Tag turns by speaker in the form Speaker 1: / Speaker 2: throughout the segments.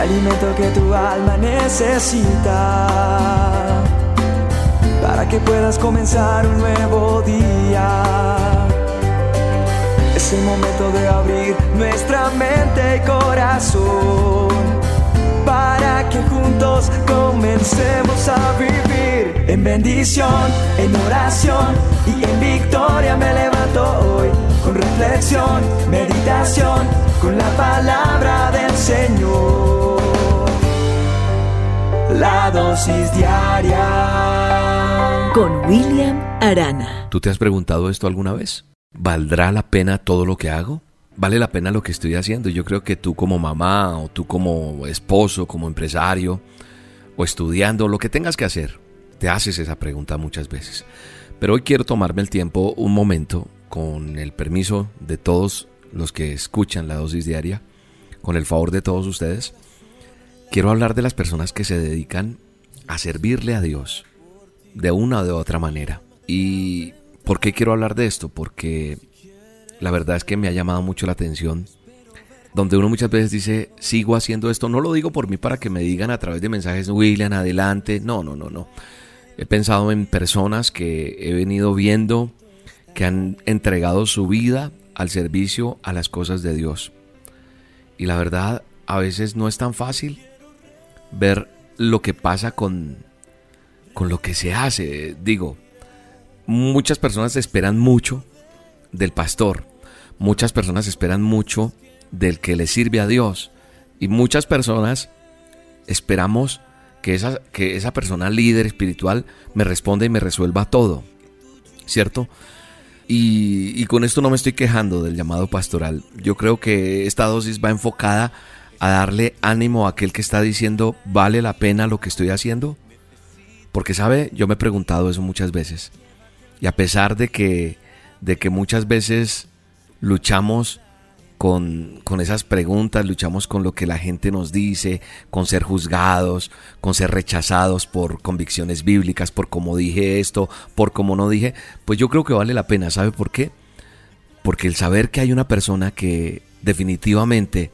Speaker 1: alimento que tu alma necesita para que puedas comenzar un nuevo día. Es el momento de abrir nuestra mente y corazón para que juntos comencemos a vivir en bendición, en oración y en victoria me levanto hoy con reflexión, meditación, con la palabra La dosis diaria
Speaker 2: con William Arana.
Speaker 3: ¿Tú te has preguntado esto alguna vez? ¿Valdrá la pena todo lo que hago? ¿Vale la pena lo que estoy haciendo? Yo creo que tú como mamá o tú como esposo, como empresario o estudiando, lo que tengas que hacer, te haces esa pregunta muchas veces. Pero hoy quiero tomarme el tiempo, un momento, con el permiso de todos los que escuchan la dosis diaria, con el favor de todos ustedes, quiero hablar de las personas que se dedican a servirle a Dios de una o de otra manera. ¿Y por qué quiero hablar de esto? Porque la verdad es que me ha llamado mucho la atención. Donde uno muchas veces dice, sigo haciendo esto, no lo digo por mí para que me digan a través de mensajes, William, adelante. No, no, no, no. He pensado en personas que he venido viendo que han entregado su vida al servicio a las cosas de Dios. Y la verdad, a veces no es tan fácil ver lo que pasa con, con lo que se hace. Digo, muchas personas esperan mucho del pastor, muchas personas esperan mucho del que le sirve a Dios y muchas personas esperamos que esa, que esa persona líder espiritual me responda y me resuelva todo, ¿cierto? Y, y, con esto no me estoy quejando del llamado pastoral. Yo creo que esta dosis va enfocada a darle ánimo a aquel que está diciendo, ¿vale la pena lo que estoy haciendo? Porque, ¿sabe? Yo me he preguntado eso muchas veces. Y a pesar de que de que muchas veces luchamos con, con, esas preguntas, luchamos con lo que la gente nos dice, con ser juzgados, con ser rechazados por convicciones bíblicas, por cómo dije esto, por cómo no dije, pues yo creo que vale la pena, ¿sabe por qué? Porque el saber que hay una persona que definitivamente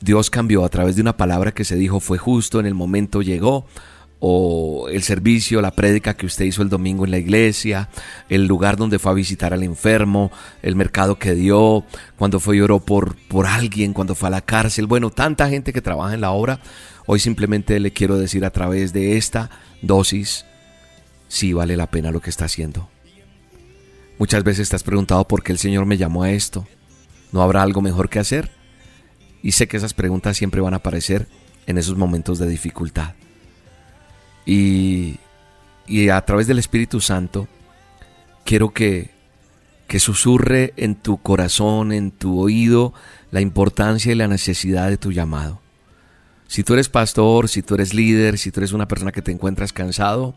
Speaker 3: Dios cambió a través de una palabra que se dijo fue justo, en el momento llegó, o el servicio, la prédica que usted hizo el domingo en la iglesia, el lugar donde fue a visitar al enfermo, el mercado que dio, cuando fue y oró por, por alguien, cuando fue a la cárcel. Bueno, tanta gente que trabaja en la obra. Hoy simplemente le quiero decir a través de esta dosis, si vale la pena lo que está haciendo. Muchas veces has preguntado por qué el Señor me llamó a esto. ¿No habrá algo mejor que hacer? Y sé que esas preguntas siempre van a aparecer en esos momentos de dificultad. Y, a través del Espíritu Santo quiero que, que susurre en tu corazón, en tu oído, la importancia y la necesidad de tu llamado. Si tú eres pastor, si tú eres líder, si tú eres una persona que te encuentras cansado,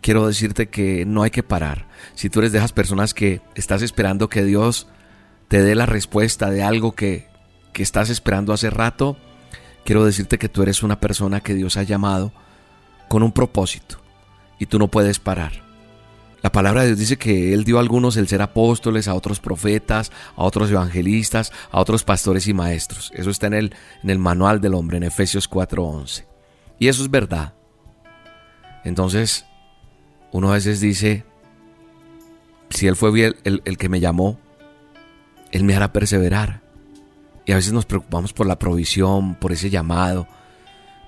Speaker 3: quiero decirte que no hay que parar. Si tú eres de esas personas que estás esperando que Dios te dé la respuesta de algo que, que estás esperando hace rato, quiero decirte que tú eres una persona que Dios ha llamado con un propósito y tú no puedes parar. La palabra de Dios dice que Él dio a algunos el ser apóstoles, a otros profetas, a otros evangelistas, a otros pastores y maestros. Eso está en el, en el manual del hombre, en Efesios 4:11. Y eso es verdad. Entonces, uno a veces dice, si Él fue el, el que me llamó, Él me hará perseverar. Y a veces nos preocupamos por la provisión, por ese llamado,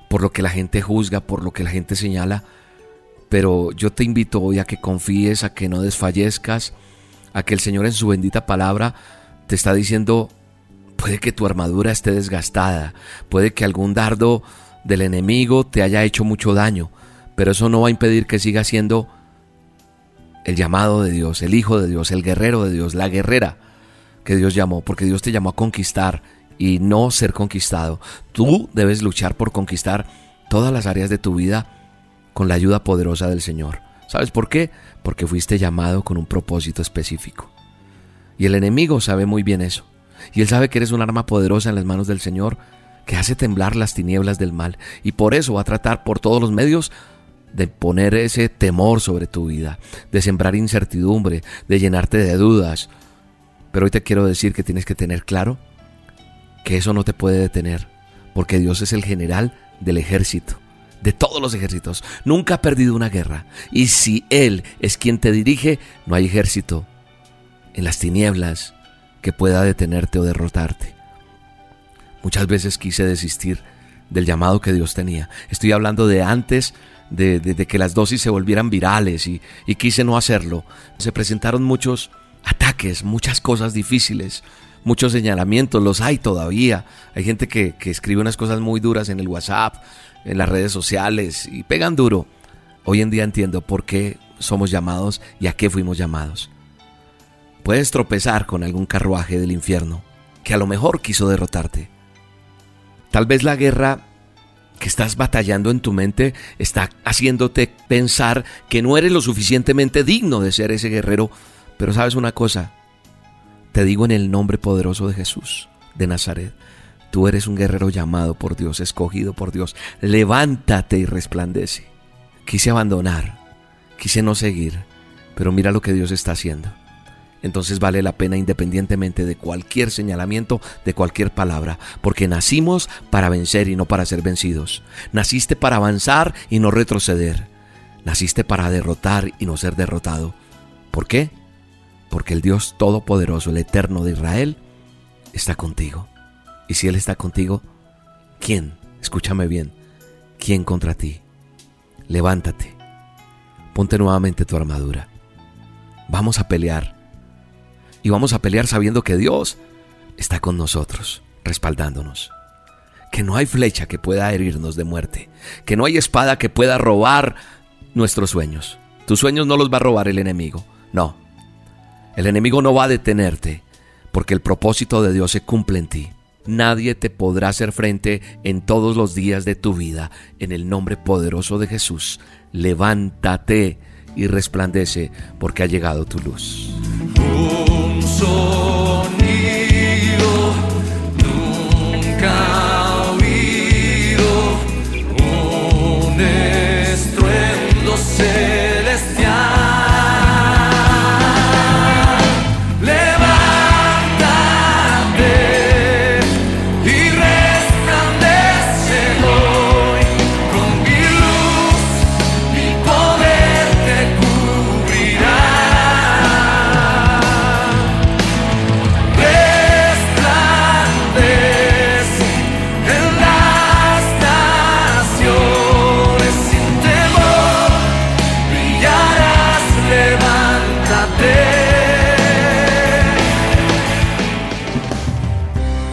Speaker 3: por lo que la gente juzga, por lo que la gente señala, pero yo te invito hoy a que confíes, a que no desfallezcas, a que el Señor en su bendita palabra te está diciendo, puede que tu armadura esté desgastada, puede que algún dardo del enemigo te haya hecho mucho daño, pero eso no va a impedir que siga siendo el llamado de Dios, el Hijo de Dios, el guerrero de Dios, la guerrera que Dios llamó, porque Dios te llamó a conquistar y no ser conquistado. Tú debes luchar por conquistar todas las áreas de tu vida con la ayuda poderosa del Señor. ¿Sabes por qué? Porque fuiste llamado con un propósito específico. Y el enemigo sabe muy bien eso. Y él sabe que eres un arma poderosa en las manos del Señor que hace temblar las tinieblas del mal. Y por eso va a tratar por todos los medios de poner ese temor sobre tu vida, de sembrar incertidumbre, de llenarte de dudas. Pero hoy te quiero decir que tienes que tener claro que eso no te puede detener, porque Dios es el general del ejército, de todos los ejércitos. Nunca ha perdido una guerra. Y si Él es quien te dirige, no hay ejército en las tinieblas que pueda detenerte o derrotarte. Muchas veces quise desistir del llamado que Dios tenía. Estoy hablando de antes de, que las dosis se volvieran virales y, quise no hacerlo. Se presentaron muchos ataques, muchas cosas difíciles, muchos señalamientos, los hay todavía. Hay gente que, que escribe unas cosas muy duras en el WhatsApp, en las redes sociales y pegan duro. Hoy en día entiendo por qué somos llamados y a qué fuimos llamados. Puedes tropezar con algún carruaje del infierno que a lo mejor quiso derrotarte. Tal vez la guerra que estás batallando en tu mente está haciéndote pensar que no eres lo suficientemente digno de ser ese guerrero. Pero sabes una cosa, te digo en el nombre poderoso de Jesús de Nazaret, tú eres un guerrero llamado por Dios, escogido por Dios. Levántate y resplandece. Quise abandonar, quise no seguir, pero mira lo que Dios está haciendo entonces vale la pena independientemente de cualquier señalamiento, de cualquier palabra, porque nacimos para vencer y no para ser vencidos. Naciste para avanzar y no retroceder. Naciste para derrotar y no ser derrotado. ¿Por qué? Porque el Dios Todopoderoso, el Eterno de Israel, está contigo. Y si Él está contigo, ¿quién? Escúchame bien. ¿Quién contra ti? Levántate. Ponte nuevamente tu armadura. Vamos a pelear y vamos a pelear sabiendo que Dios está con nosotros, respaldándonos. Que no hay flecha que pueda herirnos de muerte, que no hay espada que pueda robar nuestros sueños. Tus sueños no los va a robar el enemigo, no. El enemigo no va a detenerte, porque el propósito de Dios se cumple en ti. Nadie te podrá hacer frente en todos los días de tu vida. En el nombre poderoso de Jesús, levántate y resplandece, porque ha llegado tu luz.